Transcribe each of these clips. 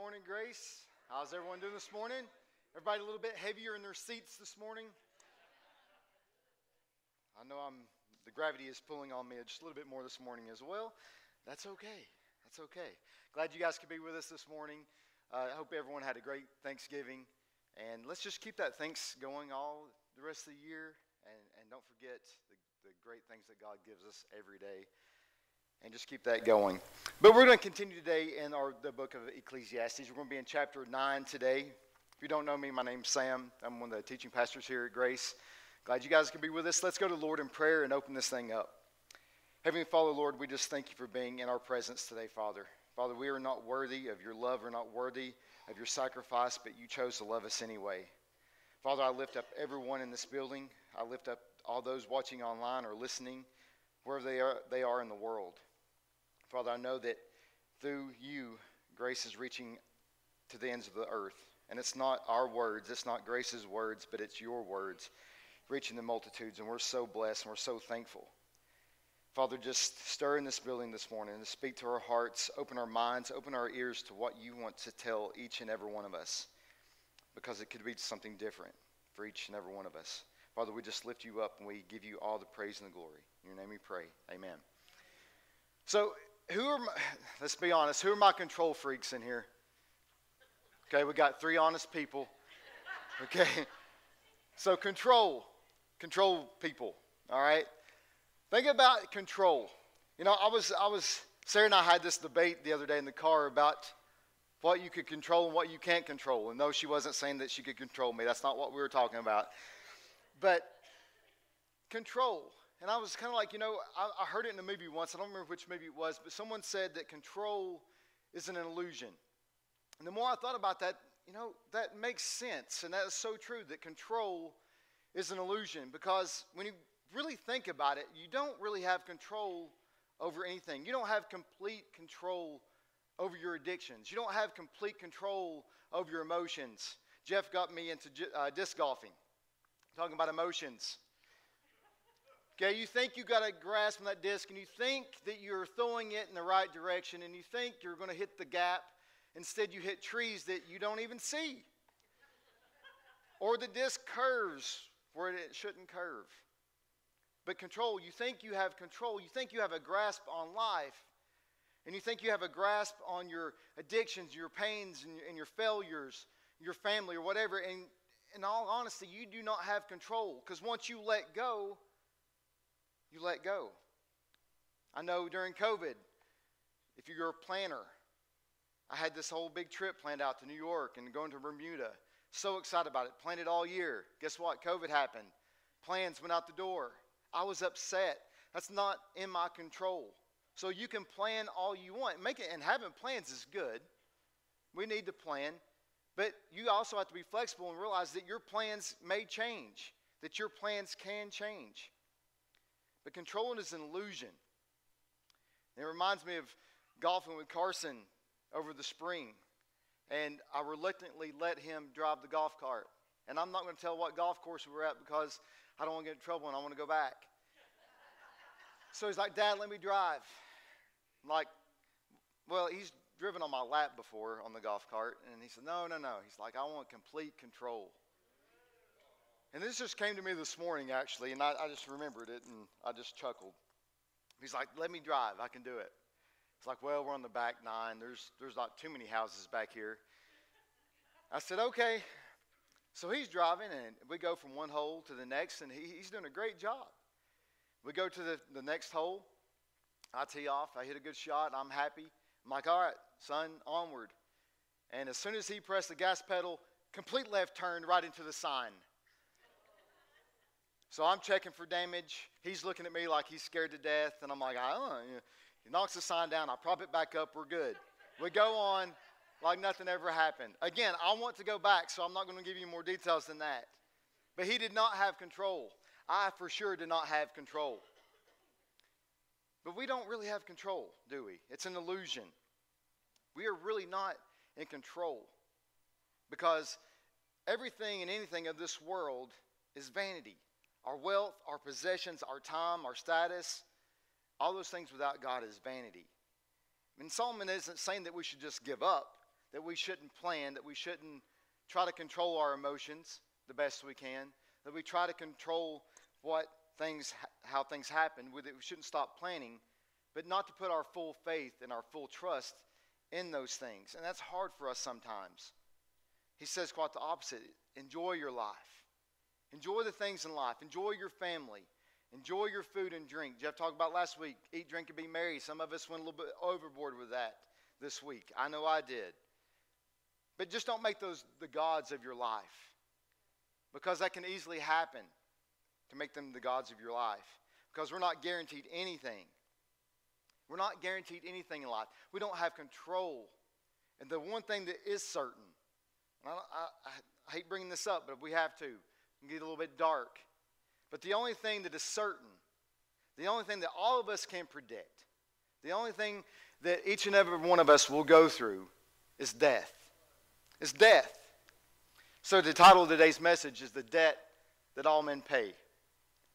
morning, Grace. How's everyone doing this morning? Everybody a little bit heavier in their seats this morning? I know I'm the gravity is pulling on me just a little bit more this morning as well. That's okay. That's okay. Glad you guys could be with us this morning. Uh, I hope everyone had a great Thanksgiving. And let's just keep that thanks going all the rest of the year. And, and don't forget the, the great things that God gives us every day and just keep that going. But we're going to continue today in our the book of Ecclesiastes. We're going to be in chapter 9 today. If you don't know me, my name's Sam. I'm one of the teaching pastors here at Grace. Glad you guys can be with us. Let's go to the Lord in prayer and open this thing up. Heavenly Father, Lord, we just thank you for being in our presence today, Father. Father, we are not worthy of your love, we're not worthy of your sacrifice, but you chose to love us anyway. Father, I lift up everyone in this building. I lift up all those watching online or listening, wherever they are, they are in the world. Father, I know that through you, grace is reaching to the ends of the earth. And it's not our words, it's not Grace's words, but it's your words reaching the multitudes. And we're so blessed and we're so thankful. Father, just stir in this building this morning and speak to our hearts, open our minds, open our ears to what you want to tell each and every one of us, because it could be something different for each and every one of us. Father, we just lift you up and we give you all the praise and the glory. In your name we pray. Amen. So, who are my, let's be honest, who are my control freaks in here? Okay, we got three honest people. Okay, so control, control people. All right, think about control. You know, I was, I was, Sarah and I had this debate the other day in the car about what you could control and what you can't control. And no, she wasn't saying that she could control me. That's not what we were talking about. But control. And I was kind of like, you know, I, I, heard it in a movie once. I don't remember which movie it was, but someone said that control is an illusion. And the more I thought about that, you know, that makes sense. And that is so true that control is an illusion because when you really think about it, you don't really have control over anything. You don't have complete control over your addictions. You don't have complete control over your emotions. Jeff got me into uh, disc golfing, talking about emotions. Okay, you think you got a grasp on that disc and you think that you're throwing it in the right direction and you think you're going to hit the gap. Instead, you hit trees that you don't even see. or the disc curves where it shouldn't curve. But control, you think you have control. You think you have a grasp on life. And you think you have a grasp on your addictions, your pains, and, and your failures, your family, or whatever. And in all honesty, you do not have control. Because once you let go, you let go. I know during COVID, if you're a planner, I had this whole big trip planned out to New York and going to Bermuda. So excited about it. Planned it all year. Guess what? COVID happened. Plans went out the door. I was upset. That's not in my control. So you can plan all you want. Make it and having plans is good. We need to plan. But you also have to be flexible and realize that your plans may change, that your plans can change. But controlling is an illusion. It reminds me of golfing with Carson over the spring. And I reluctantly let him drive the golf cart. And I'm not going to tell what golf course we were at because I don't want to get in trouble and I want to go back. so he's like, Dad, let me drive. I'm like, well, he's driven on my lap before on the golf cart. And he said, No, no, no. He's like, I want complete control. And this just came to me this morning, actually, and I, I just remembered it and I just chuckled. He's like, let me drive. I can do it. It's like, well, we're on the back nine. There's, there's not too many houses back here. I said, okay. So he's driving, and we go from one hole to the next, and he, he's doing a great job. We go to the, the next hole. I tee off. I hit a good shot. I'm happy. I'm like, all right, son, onward. And as soon as he pressed the gas pedal, complete left turn right into the sign. So I'm checking for damage. He's looking at me like he's scared to death. And I'm like, I don't know. He knocks the sign down. I prop it back up. We're good. We go on like nothing ever happened. Again, I want to go back, so I'm not going to give you more details than that. But he did not have control. I for sure did not have control. But we don't really have control, do we? It's an illusion. We are really not in control because everything and anything of this world is vanity our wealth, our possessions, our time, our status, all those things without God is vanity. And Solomon isn't saying that we should just give up, that we shouldn't plan, that we shouldn't try to control our emotions the best we can, that we try to control what things, how things happen. We shouldn't stop planning, but not to put our full faith and our full trust in those things. And that's hard for us sometimes. He says quite the opposite enjoy your life, enjoy the things in life, enjoy your family. Enjoy your food and drink. Jeff talked about last week eat, drink, and be merry. Some of us went a little bit overboard with that this week. I know I did. But just don't make those the gods of your life because that can easily happen to make them the gods of your life because we're not guaranteed anything. We're not guaranteed anything in life. We don't have control. And the one thing that is certain, I, I, I hate bringing this up, but we have to, get a little bit dark. But the only thing that is certain, the only thing that all of us can predict, the only thing that each and every one of us will go through is death. It's death. So the title of today's message is The Debt That All Men Pay.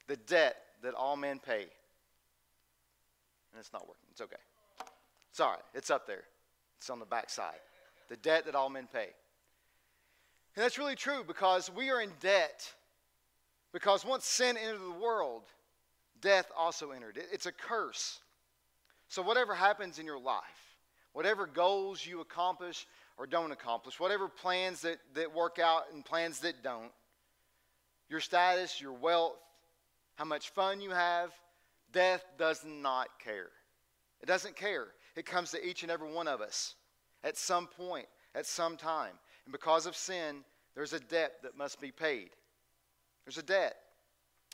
The debt that all men pay. And it's not working. It's okay. It's all right. It's up there. It's on the back side. The debt that all men pay. And that's really true because we are in debt because once sin entered the world, death also entered. It's a curse. So, whatever happens in your life, whatever goals you accomplish or don't accomplish, whatever plans that, that work out and plans that don't, your status, your wealth, how much fun you have, death does not care. It doesn't care. It comes to each and every one of us at some point, at some time. And because of sin, there's a debt that must be paid. There's a debt.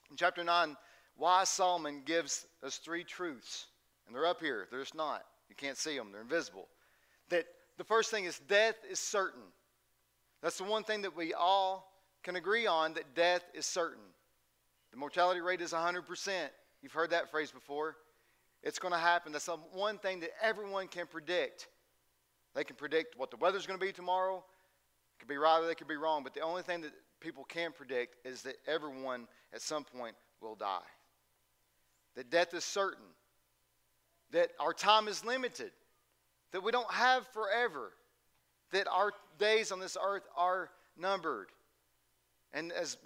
In chapter 9, why Solomon gives us three truths. And they're up here. They're just not. You can't see them, they're invisible. That the first thing is death is certain. That's the one thing that we all can agree on that death is certain. The mortality rate is 100%. You've heard that phrase before. It's going to happen. That's the one thing that everyone can predict. They can predict what the weather's going to be tomorrow. Could be right or they could be wrong. But the only thing that people can predict is that everyone at some point will die. That death is certain. That our time is limited. That we don't have forever. That our days on this earth are numbered. And as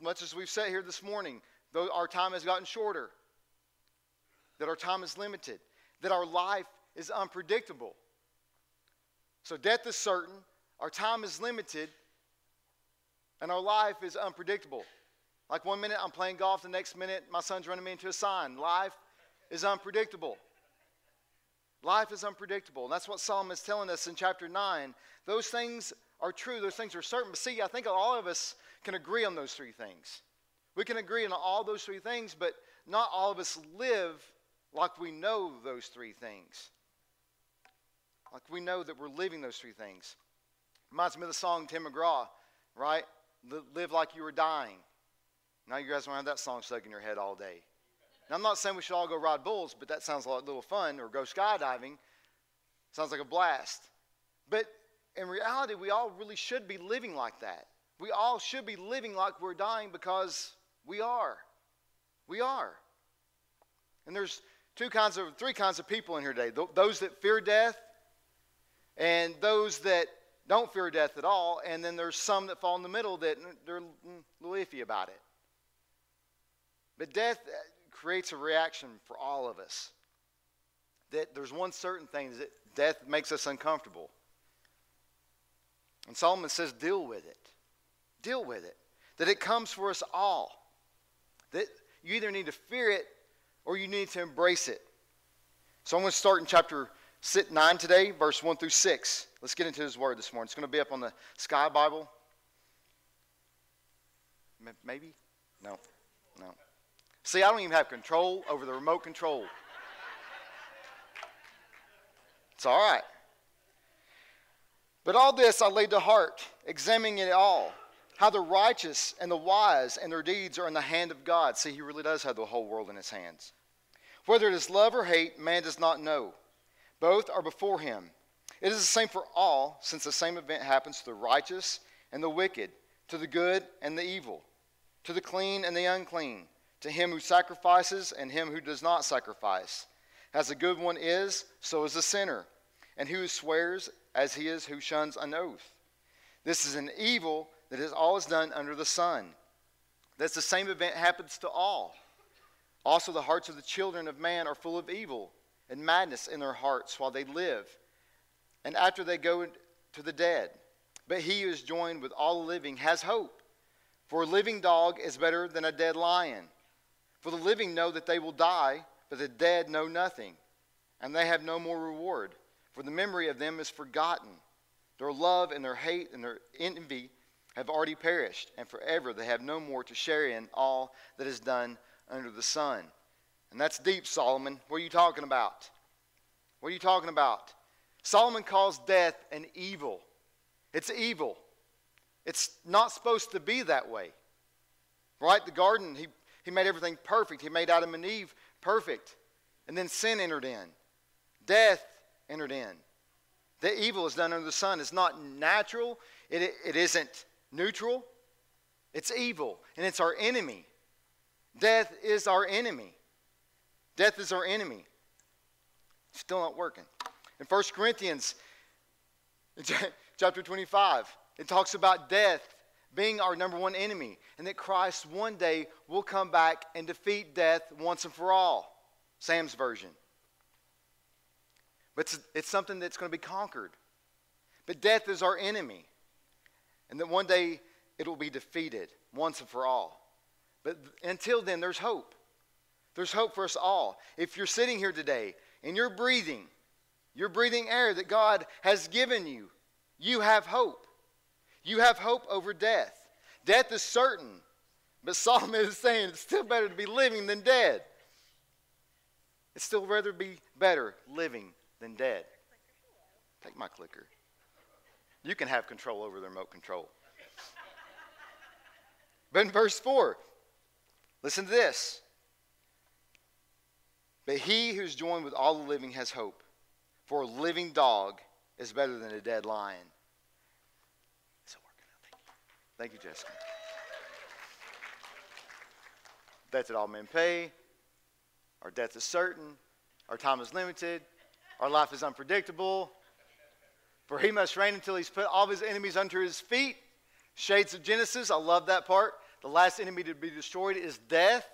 much as we've said here this morning, though our time has gotten shorter, that our time is limited, that our life is unpredictable. So death is certain, our time is limited, and our life is unpredictable. Like one minute I'm playing golf, the next minute my son's running me into a sign. Life is unpredictable. Life is unpredictable. And that's what Solomon is telling us in chapter 9. Those things are true, those things are certain. But see, I think all of us can agree on those three things. We can agree on all those three things, but not all of us live like we know those three things. Like we know that we're living those three things. Reminds me of the song Tim McGraw, right? Live like you were dying. Now you guys don't have that song stuck in your head all day. Now I'm not saying we should all go ride bulls, but that sounds like a little fun, or go skydiving. Sounds like a blast. But in reality, we all really should be living like that. We all should be living like we're dying because we are. We are. And there's two kinds of, three kinds of people in here today those that fear death, and those that don't fear death at all, and then there's some that fall in the middle that they're a little iffy about it. But death uh, creates a reaction for all of us. That there's one certain thing that death makes us uncomfortable. And Solomon says, deal with it. Deal with it. That it comes for us all. That you either need to fear it or you need to embrace it. So I'm going to start in chapter 9 today, verse 1 through 6. Let's get into his word this morning. It's going to be up on the Sky Bible. Maybe? No. No. See, I don't even have control over the remote control. It's all right. But all this I laid to heart, examining it all, how the righteous and the wise and their deeds are in the hand of God. See, he really does have the whole world in his hands. Whether it is love or hate, man does not know. Both are before him. It is the same for all, since the same event happens to the righteous and the wicked, to the good and the evil, to the clean and the unclean, to him who sacrifices and him who does not sacrifice. As the good one is, so is the sinner, and who swears as he is who shuns an oath. This is an evil that is always done under the sun. That's the same event happens to all. Also, the hearts of the children of man are full of evil and madness in their hearts while they live, and after they go to the dead. But he who is joined with all the living has hope. For a living dog is better than a dead lion. For the living know that they will die, but the dead know nothing, and they have no more reward, for the memory of them is forgotten. Their love and their hate and their envy have already perished, and forever they have no more to share in all that is done under the sun. And that's deep, Solomon. What are you talking about? What are you talking about? Solomon calls death an evil. It's evil. It's not supposed to be that way. Right? The garden, he, he made everything perfect. He made Adam and Eve perfect. And then sin entered in, death entered in. The evil is done under the sun. It's not natural, it, it, it isn't neutral. It's evil, and it's our enemy. Death is our enemy. Death is our enemy. Still not working. In 1 Corinthians chapter 25, it talks about death being our number one enemy and that Christ one day will come back and defeat death once and for all. Sam's version. But it's, it's something that's going to be conquered. But death is our enemy. And that one day it will be defeated once and for all. But until then, there's hope. There's hope for us all. If you're sitting here today and you're breathing, you're breathing air that God has given you, you have hope. You have hope over death. Death is certain, but Solomon is saying it's still better to be living than dead. It's still rather be better living than dead. Take my clicker. You can have control over the remote control. But in verse 4, listen to this. But he who's joined with all the living has hope, for a living dog is better than a dead lion. Thank you. Thank you, Jessica. Death at all men pay. Our death is certain. Our time is limited. Our life is unpredictable. For he must reign until he's put all his enemies under his feet. Shades of Genesis, I love that part. The last enemy to be destroyed is death.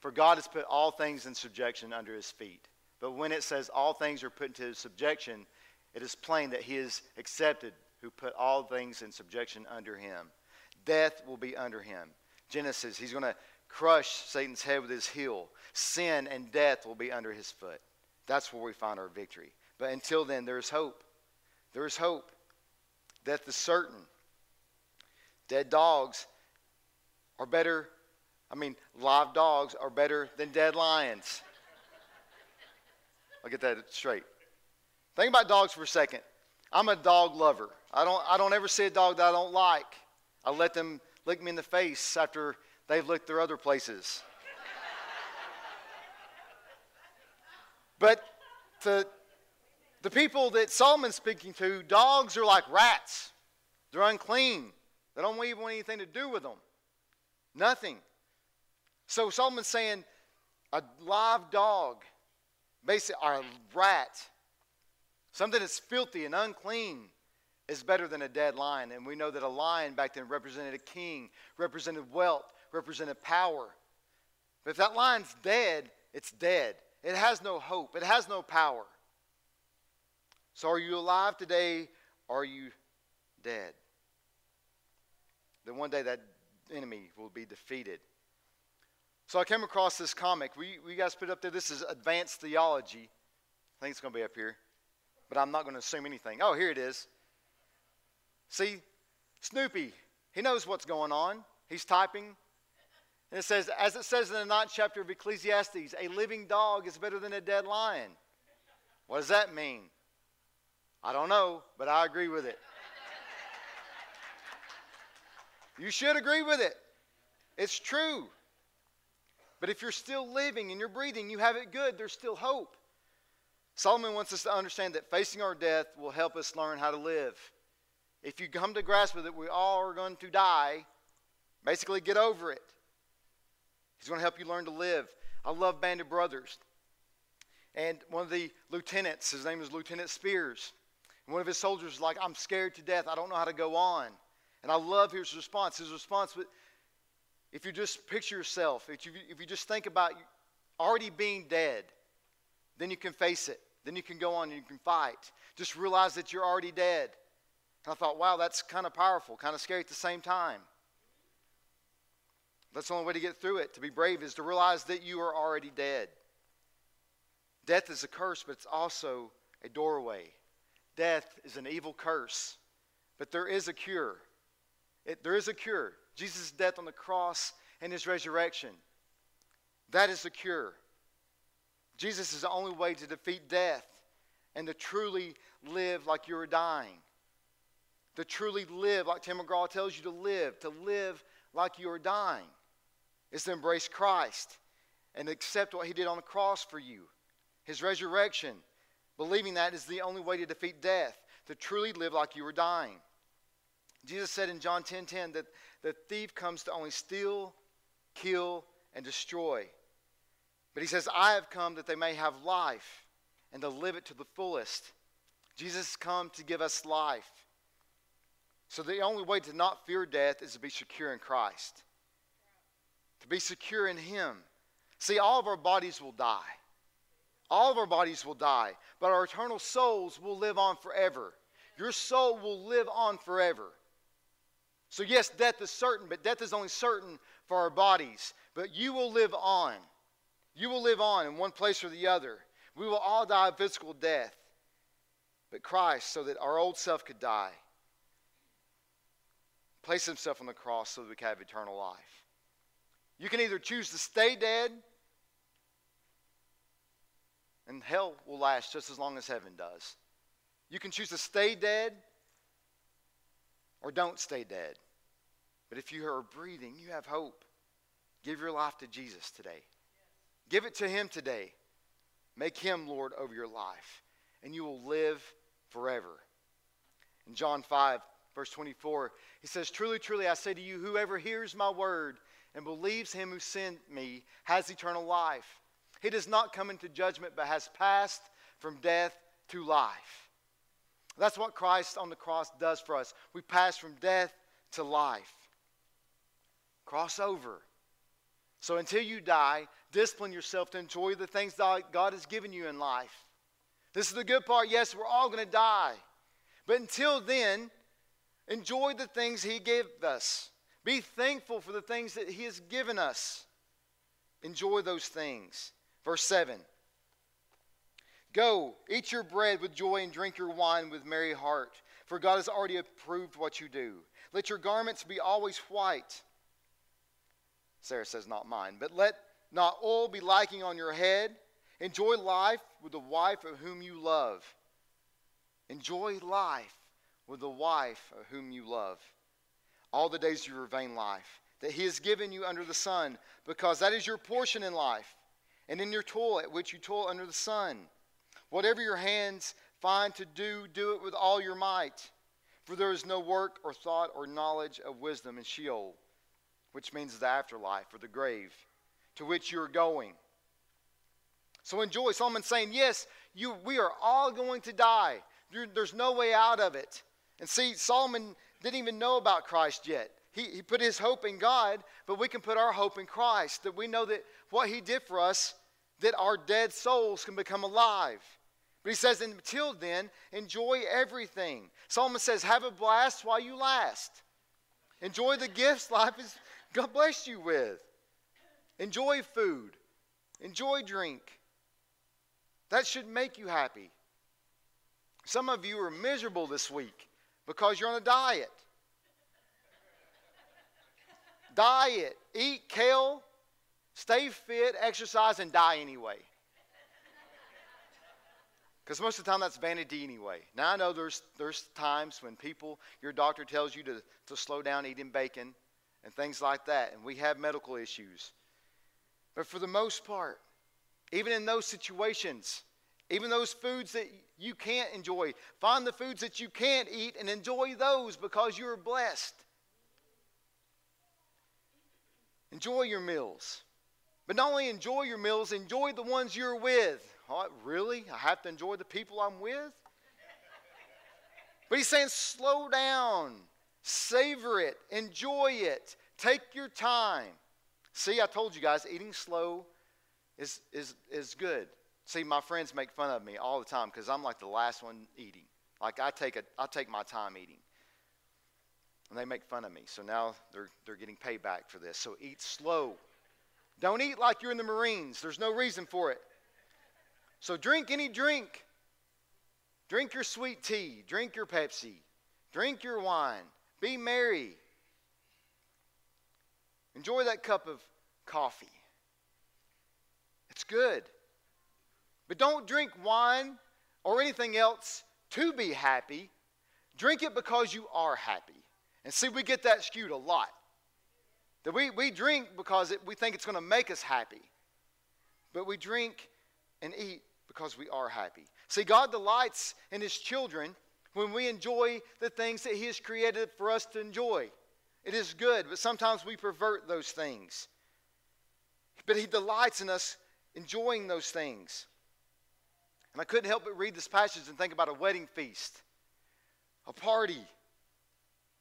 For God has put all things in subjection under his feet. But when it says all things are put into subjection, it is plain that he is accepted who put all things in subjection under him. Death will be under him. Genesis, he's going to crush Satan's head with his heel. Sin and death will be under his foot. That's where we find our victory. But until then, there is hope. There is hope. Death is certain. Dead dogs are better, I mean, live dogs are better than dead lions. I'll get that straight. Think about dogs for a second. I'm a dog lover. I don't, I don't ever see a dog that I don't like. I let them lick me in the face after they've licked their other places. but to the people that Solomon's speaking to, dogs are like rats. They're unclean. They don't even want anything to do with them. Nothing. So Solomon's saying a live dog, basically, or a rat, something that's filthy and unclean, is better than a dead lion. And we know that a lion back then represented a king, represented wealth, represented power. But if that lion's dead, it's dead. It has no hope, it has no power. So are you alive today? Or are you dead? Then one day that enemy will be defeated. So I came across this comic. We, we guys put up there. This is advanced theology. I think it's going to be up here, but I'm not going to assume anything. Oh, here it is. See, Snoopy, he knows what's going on. He's typing. And it says, as it says in the ninth chapter of Ecclesiastes, a living dog is better than a dead lion. What does that mean? I don't know, but I agree with it. you should agree with it. It's true. But if you're still living and you're breathing, you have it good, there's still hope. Solomon wants us to understand that facing our death will help us learn how to live. If you come to grasp with it, we all are going to die. Basically, get over it. He's going to help you learn to live. I love Band of Brothers. And one of the lieutenants, his name is Lieutenant Speirs. And one of his soldiers is like, I'm scared to death. I don't know how to go on. And I love his response. His response, if you just picture yourself, if you, if you just think about already being dead, then you can face it. Then you can go on and you can fight. Just realize that you're already dead. And I thought, wow, that's kind of powerful, kind of scary at the same time. That's the only way to get through it. To be brave is to realize that you are already dead. Death is a curse, but it's also a doorway. Death is an evil curse, but there is a cure. It, there is a cure. Jesus' death on the cross and his resurrection. That is the cure. Jesus is the only way to defeat death and to truly live like you are dying. To truly live like Tim McGraw tells you to live, to live like you are dying, is to embrace Christ and accept what he did on the cross for you, his resurrection. Believing that is the only way to defeat death, to truly live like you are dying. Jesus said in John 10:10 10, 10, that the thief comes to only steal, kill, and destroy. But he says, I have come that they may have life and to live it to the fullest. Jesus has come to give us life. So the only way to not fear death is to be secure in Christ, to be secure in Him. See, all of our bodies will die. All of our bodies will die, but our eternal souls will live on forever. Your soul will live on forever. So, yes, death is certain, but death is only certain for our bodies. But you will live on. You will live on in one place or the other. We will all die a physical death. But Christ, so that our old self could die, placed himself on the cross so that we could have eternal life. You can either choose to stay dead, and hell will last just as long as heaven does. You can choose to stay dead or don't stay dead. But if you are breathing, you have hope. Give your life to Jesus today. Give it to Him today. Make Him Lord over your life, and you will live forever. In John 5, verse 24, he says, Truly, truly, I say to you, whoever hears my word and believes him who sent me has eternal life. He does not come into judgment, but has passed from death to life. That's what Christ on the cross does for us. We pass from death to life. Cross over. So until you die, discipline yourself to enjoy the things that God has given you in life. This is the good part. Yes, we're all going to die. But until then, enjoy the things He gave us. Be thankful for the things that He has given us. Enjoy those things. Verse 7 Go, eat your bread with joy and drink your wine with merry heart, for God has already approved what you do. Let your garments be always white. Sarah says, Not mine. But let not oil be lacking on your head. Enjoy life with the wife of whom you love. Enjoy life with the wife of whom you love. All the days of your vain life that he has given you under the sun, because that is your portion in life, and in your toil at which you toil under the sun. Whatever your hands find to do, do it with all your might. For there is no work or thought or knowledge of wisdom in Sheol, which means the afterlife or the grave, to which you are going. So enjoy. Solomon's saying, yes, you, we are all going to die. There's no way out of it. And see, Solomon didn't even know about Christ yet. He, he put his hope in God, but we can put our hope in Christ, that we know that what he did for us, that our dead souls can become alive. But he says, until then, enjoy everything. Solomon says, have a blast while you last. Enjoy the gifts life has God bless you with. Enjoy food. Enjoy drink. That should make you happy. Some of you are miserable this week because you're on a diet. diet. Eat kale, stay fit, exercise, and die anyway. Because most of the time that's vanity anyway. Now I know there's, there's times when people, your doctor tells you to, to slow down eating bacon and things like that, and we have medical issues. But for the most part, even in those situations, even those foods that you can't enjoy, find the foods that you can't eat and enjoy those because you're blessed. Enjoy your meals. But not only enjoy your meals, enjoy the ones you're with. Oh, really? I have to enjoy the people I'm with? But he's saying, slow down, savor it, enjoy it, take your time. See, I told you guys, eating slow is, is, is good. See, my friends make fun of me all the time because I'm like the last one eating. Like I take, a, I take my time eating. And they make fun of me. So now they're, they're getting payback for this. So eat slow. Don't eat like you're in the Marines. There's no reason for it. So drink any drink. Drink your sweet tea. Drink your Pepsi. Drink your wine. Be merry. Enjoy that cup of coffee. It's good. But don't drink wine or anything else to be happy. Drink it because you are happy. And see, we get that skewed a lot. That we, we drink because it, we think it's going to make us happy. But we drink and eat because we are happy. See, God delights in His children when we enjoy the things that He has created for us to enjoy. It is good, but sometimes we pervert those things. But He delights in us enjoying those things. And I couldn't help but read this passage and think about a wedding feast, a party.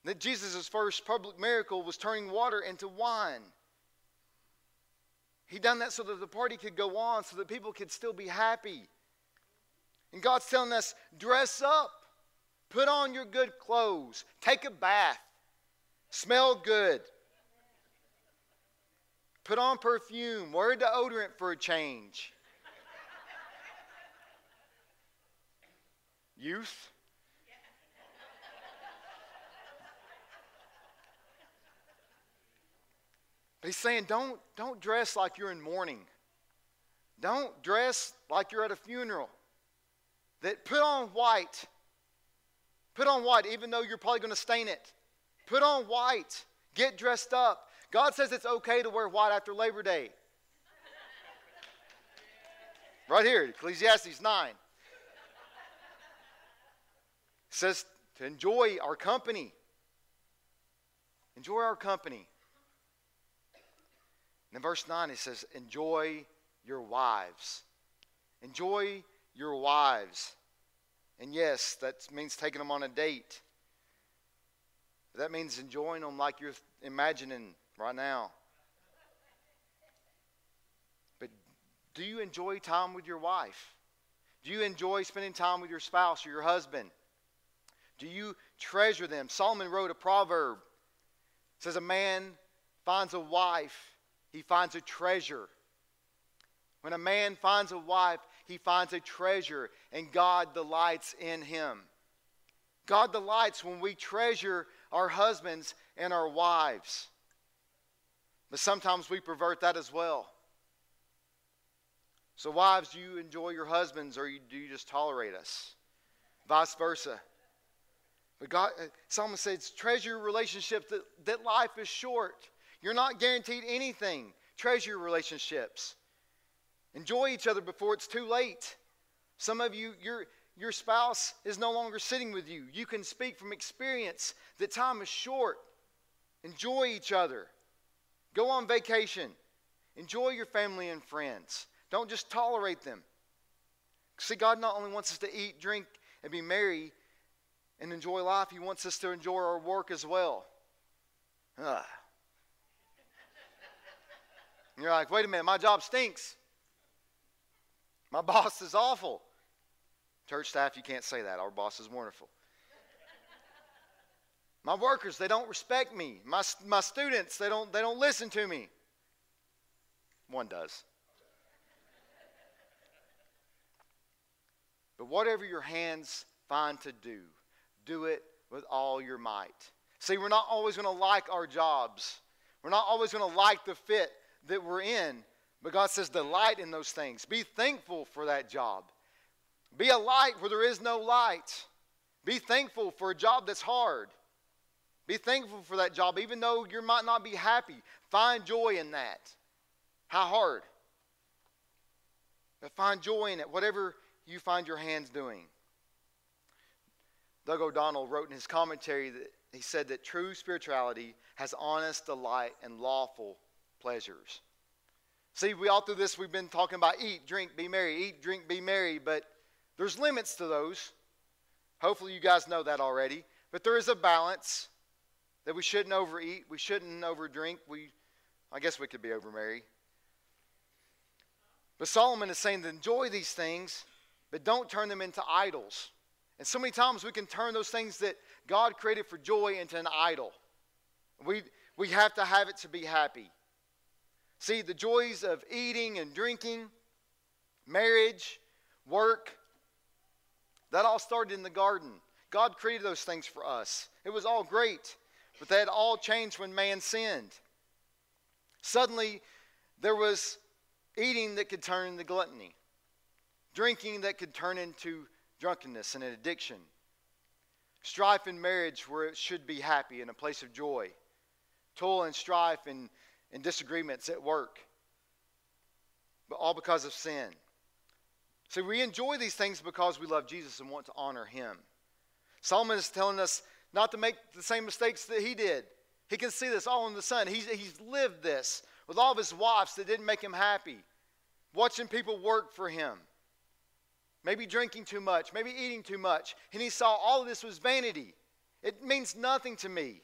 That Jesus' first public miracle was turning water into wine. He done that so that the party could go on, so that people could still be happy. And God's telling us dress up, put on your good clothes, take a bath, smell good, put on perfume, wear deodorant for a change. Youth? But he's saying, don't, don't dress like you're in mourning. Don't dress like you're at a funeral. That put on white. Put on white, even though you're probably going to stain it. Put on white. Get dressed up. God says it's okay to wear white after Labor Day. right here, Ecclesiastes 9 says to enjoy our company. Enjoy our company. In verse 9, it says, Enjoy your wives. Enjoy your wives. And yes, that means taking them on a date. That means enjoying them like you're imagining right now. But do you enjoy time with your wife? Do you enjoy spending time with your spouse or your husband? Do you treasure them? Solomon wrote a proverb. It says, A man finds a wife, he finds a treasure. When a man finds a wife, he finds a treasure, and God delights in him. God delights when we treasure our husbands and our wives. But sometimes we pervert that as well. So, wives, do you enjoy your husbands or do you just tolerate us? Vice versa. But God, uh, Solomon says, treasure relationships, that, that life is short. You're not guaranteed anything. Treasure relationships. Enjoy each other before it's too late. Some of you, your, your spouse is no longer sitting with you. You can speak from experience that time is short. Enjoy each other. Go on vacation. Enjoy your family and friends. Don't just tolerate them. See, God not only wants us to eat, drink, and be merry, and enjoy life, He wants us to enjoy our work as well. Ugh. You're like, wait a minute, my job stinks. My boss is awful. Church staff, you can't say that. Our boss is wonderful. My workers, they don't respect me. My, my students, they don't, they don't listen to me. One does. But whatever your hands find to do, do it with all your might. See, we're not always going to like our jobs. We're not always going to like the fit that we're in, but God says delight in those things. Be thankful for that job. Be a light where there is no light. Be thankful for a job that's hard. Be thankful for that job, even though you might not be happy. Find joy in that. How hard? But find joy in it, whatever you find your hands doing. Doug O'Donnell wrote in his commentary that he said that true spirituality has honest delight and lawful pleasures. See, we all through this we've been talking about eat, drink, be merry, eat, drink, be merry, but there's limits to those. Hopefully, you guys know that already. But there is a balance that we shouldn't overeat, we shouldn't overdrink. We, I guess we could be overmarry. But Solomon is saying to enjoy these things, but don't turn them into idols. And so many times we can turn those things that God created for joy into an idol. We, we have to have it to be happy. See, the joys of eating and drinking, marriage, work, that all started in the garden. God created those things for us. It was all great, but that all changed when man sinned. Suddenly, there was eating that could turn into gluttony, drinking that could turn into drunkenness and an addiction, strife in marriage where it should be happy and a place of joy, toil and strife and, and disagreements at work, but all because of sin. So we enjoy these things because we love Jesus and want to honor him. Solomon is telling us not to make the same mistakes that he did. He can see this all in the sun. He's, he's lived this with all of his wives that didn't make him happy, watching people work for him, maybe drinking too much, maybe eating too much. And he saw all of this was vanity. It means nothing to me.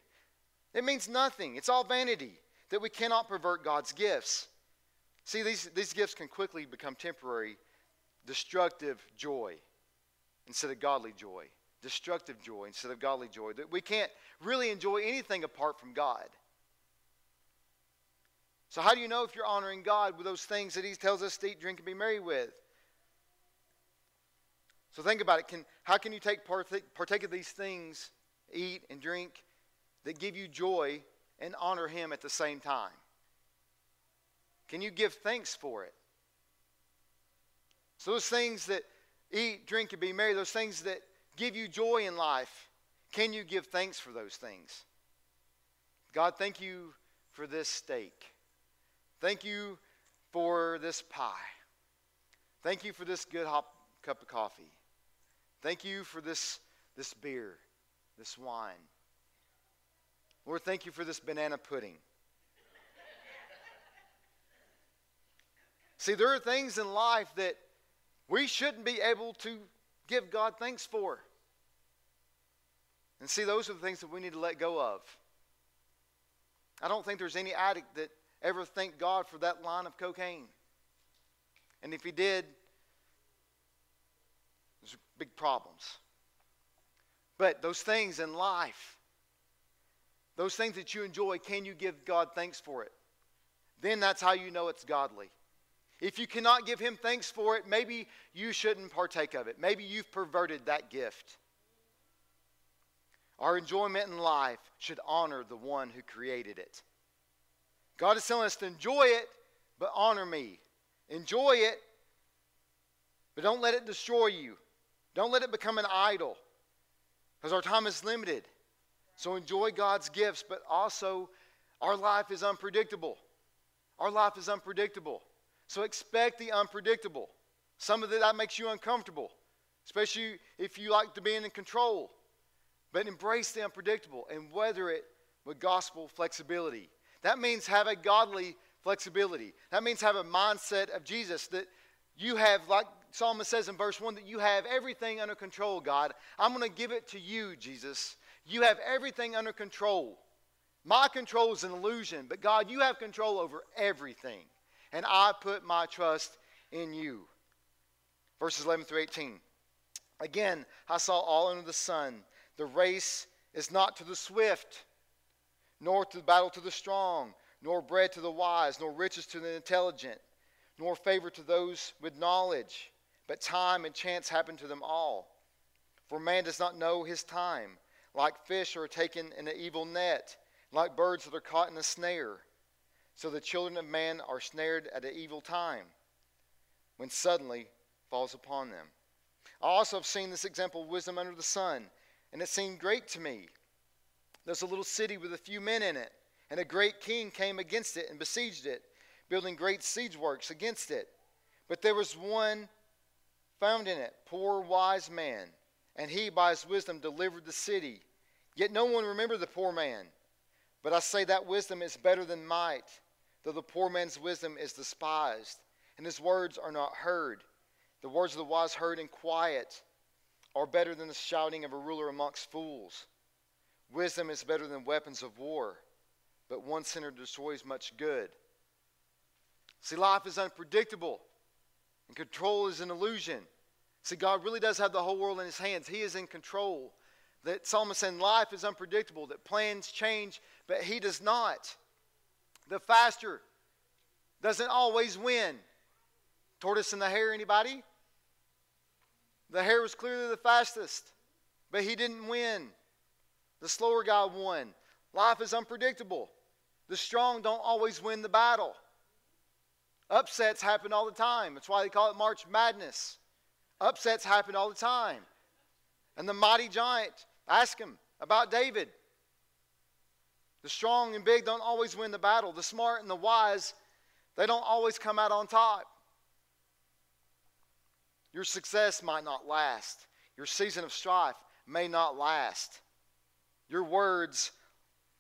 It means nothing. It's all vanity that we cannot pervert God's gifts. See, these, these gifts can quickly become temporary destructive joy instead of godly joy. Destructive joy instead of godly joy. That we can't really enjoy anything apart from God. So, how do you know if you're honoring God with those things that He tells us to eat, drink, and be merry with? So, think about it. Can, how can you take partake, partake of these things, eat and drink, that give you joy and honor Him at the same time? Can you give thanks for it? So, those things that eat, drink, and be merry, those things that give you joy in life, can you give thanks for those things? God, thank you for this steak. Thank you for this pie. Thank you for this good hop, cup of coffee. Thank you for this, this beer, this wine. Lord, thank you for this banana pudding. See, there are things in life that we shouldn't be able to give God thanks for. And see, those are the things that we need to let go of. I don't think there's any addict that ever thanked God for that line of cocaine. And if he did, there's big problems. But those things in life, those things that you enjoy, can you give God thanks for it? Then that's how you know it's godly. If you cannot give him thanks for it, maybe you shouldn't partake of it. Maybe you've perverted that gift. Our enjoyment in life should honor the one who created it. God is telling us to enjoy it, but honor me. Enjoy it, but don't let it destroy you. Don't let it become an idol, because our time is limited. So enjoy God's gifts, but also our life is unpredictable. Our life is unpredictable. So expect the unpredictable. Some of that makes you uncomfortable, especially if you like to be in control. But embrace the unpredictable and weather it with gospel flexibility. That means have a godly flexibility. That means have a mindset of Jesus that you have, like Solomon says in verse 1, that you have everything under control, God. I'm going to give it to you, Jesus. You have everything under control. My control is an illusion, but God, you have control over everything and I put my trust in you. Verses 11 through 18. Again, I saw all under the sun. The race is not to the swift, nor to the battle to the strong, nor bread to the wise, nor riches to the intelligent, nor favor to those with knowledge. But time and chance happen to them all. For man does not know his time. Like fish that are taken in an evil net, like birds that are caught in a snare. So the children of man are snared at an evil time when suddenly falls upon them. I also have seen this example of wisdom under the sun, and it seemed great to me. There's a little city with a few men in it, and a great king came against it and besieged it, building great siege works against it. But there was one found in it, poor wise man, and he by his wisdom delivered the city. Yet no one remembered the poor man. But I say that wisdom is better than might though the poor man's wisdom is despised, and his words are not heard. The words of the wise heard in quiet are better than the shouting of a ruler amongst fools. Wisdom is better than weapons of war, but one sinner destroys much good. See, life is unpredictable, and control is an illusion. See, God really does have the whole world in his hands. He is in control. That Psalmist saying life is unpredictable, that plans change, but he does not. The faster doesn't always win. Tortoise and the hare, anybody? The hare was clearly the fastest, but he didn't win. The slower guy won. Life is unpredictable. The strong don't always win the battle. Upsets happen all the time. That's why they call it March Madness. Upsets happen all the time. And the mighty giant, ask him about David. The strong and big don't always win the battle. The smart and the wise, they don't always come out on top. Your success might not last. Your season of strife may not last. Your words,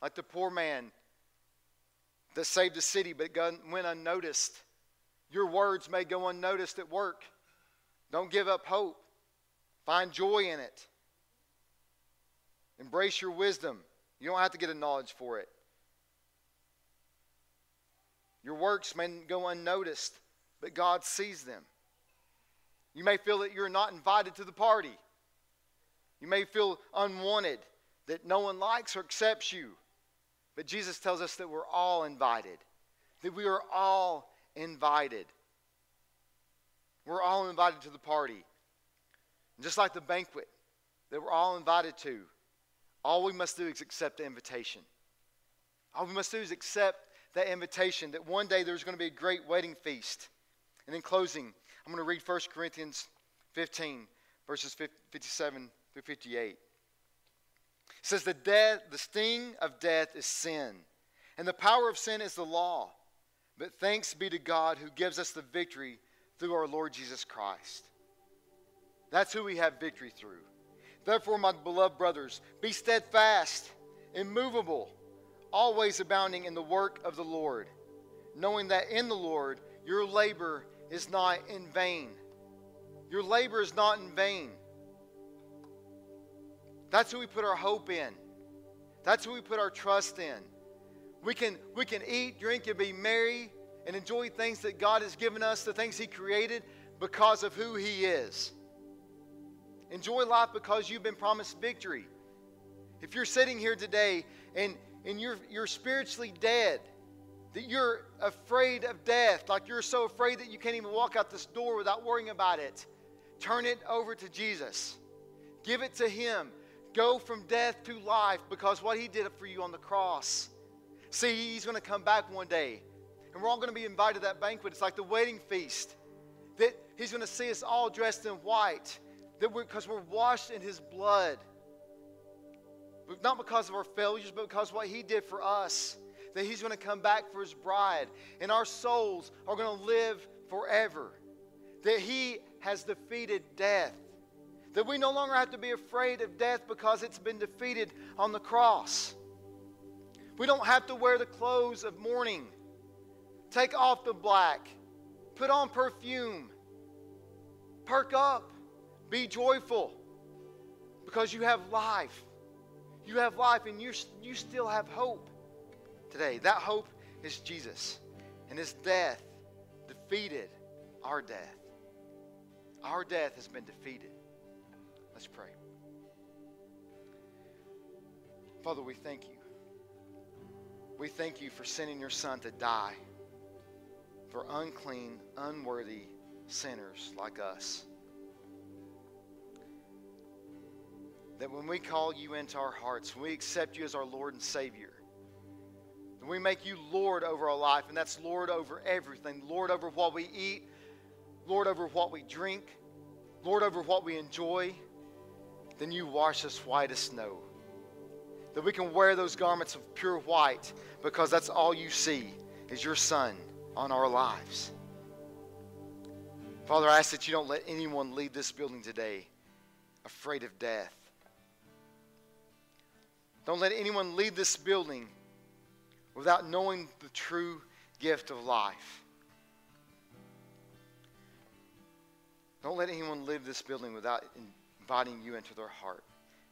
like the poor man that saved a city but went unnoticed, your words may go unnoticed at work. Don't give up hope. Find joy in it. Embrace your wisdom. You don't have to get a knowledge for it. Your works may go unnoticed, but God sees them. You may feel that you're not invited to the party. You may feel unwanted, that no one likes or accepts you. But Jesus tells us that we're all invited, that we are all invited. We're all invited to the party. And just like the banquet that we're all invited to, all we must do is accept the invitation. All we must do is accept that invitation that one day there's going to be a great wedding feast. And in closing, I'm going to read 1 Corinthians 15, verses 57 through 58. It says, the, death, the sting of death is sin, and the power of sin is the law. But thanks be to God who gives us the victory through our Lord Jesus Christ. That's who we have victory through. Therefore, my beloved brothers, be steadfast, immovable, always abounding in the work of the Lord, knowing that in the Lord your labor is not in vain. Your labor is not in vain. That's who we put our hope in. That's who we put our trust in. We can, we can eat, drink, and be merry and enjoy things that God has given us, the things He created, because of who He is. Enjoy life because you've been promised victory. If you're sitting here today and, and you're, you're spiritually dead, that you're afraid of death, like you're so afraid that you can't even walk out this door without worrying about it, turn it over to Jesus. Give it to Him. Go from death to life because what He did for you on the cross. See, He's going to come back one day, and we're all going to be invited to that banquet. It's like the wedding feast. That He's going to see us all dressed in white, that because we're, we're washed in His blood. Not because of our failures, but because what He did for us that He's going to come back for His bride, and our souls are going to live forever. That He has defeated death. That we no longer have to be afraid of death because it's been defeated on the cross. We don't have to wear the clothes of mourning. Take off the black. Put on perfume. Perk up. Be joyful because you have life. You have life and you you still have hope today. That hope is Jesus. And his death defeated our death. Our death has been defeated. Let's pray. Father, we thank you. We thank you for sending your son to die for unclean, unworthy sinners like us. That when we call you into our hearts, when we accept you as our Lord and Savior, and we make you Lord over our life, and that's Lord over everything Lord over what we eat, Lord over what we drink, Lord over what we enjoy. Then you wash us white as snow. That we can wear those garments of pure white because that's all you see is your Son on our lives. Father, I ask that you don't let anyone leave this building today afraid of death. Don't let anyone leave this building without knowing the true gift of life. Don't let anyone leave this building without inviting you into their heart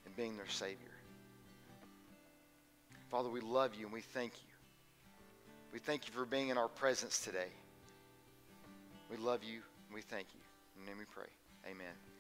and being their Savior. Father, we love you and we thank you. We thank you for being in our presence today. We love you we thank you. In your name we pray. Amen.